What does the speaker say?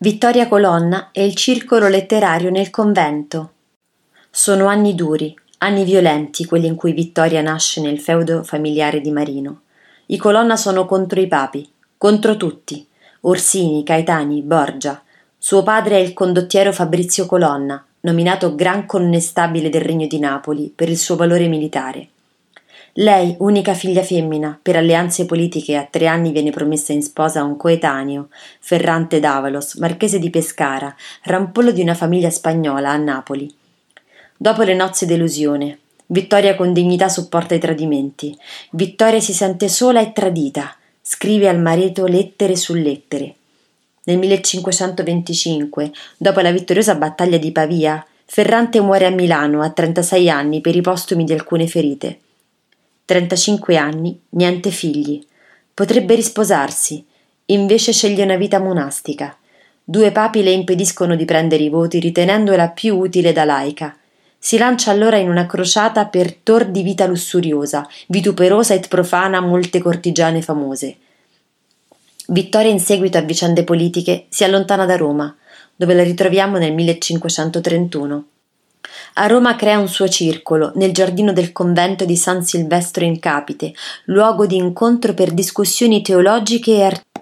Vittoria Colonna e il circolo letterario nel convento. Sono anni duri, anni violenti quelli in cui Vittoria nasce nel feudo familiare di Marino. I Colonna sono contro i papi, contro tutti. Orsini, Caetani, Borgia. Suo padre è il condottiero Fabrizio Colonna, nominato Gran Connestabile del Regno di Napoli per il suo valore militare. Lei, unica figlia femmina, per alleanze politiche a tre anni viene promessa in sposa a un coetaneo, Ferrante d'Avalos, marchese di Pescara, rampollo di una famiglia spagnola a Napoli. Dopo le nozze delusione, Vittoria con dignità sopporta i tradimenti. Vittoria si sente sola e tradita. Scrive al marito lettere su lettere. Nel 1525, dopo la vittoriosa battaglia di Pavia, Ferrante muore a Milano a 36 anni per i postumi di alcune ferite. 35 anni, niente figli. Potrebbe risposarsi, invece sceglie una vita monastica. Due papi le impediscono di prendere i voti ritenendola più utile da laica. Si lancia allora in una crociata per tor di vita lussuriosa, vituperosa et profana molte cortigiane famose. Vittoria in seguito a vicende politiche si allontana da Roma, dove la ritroviamo nel 1531. A Roma crea un suo circolo nel giardino del convento di San Silvestro in Capite, luogo di incontro per discussioni teologiche e artistiche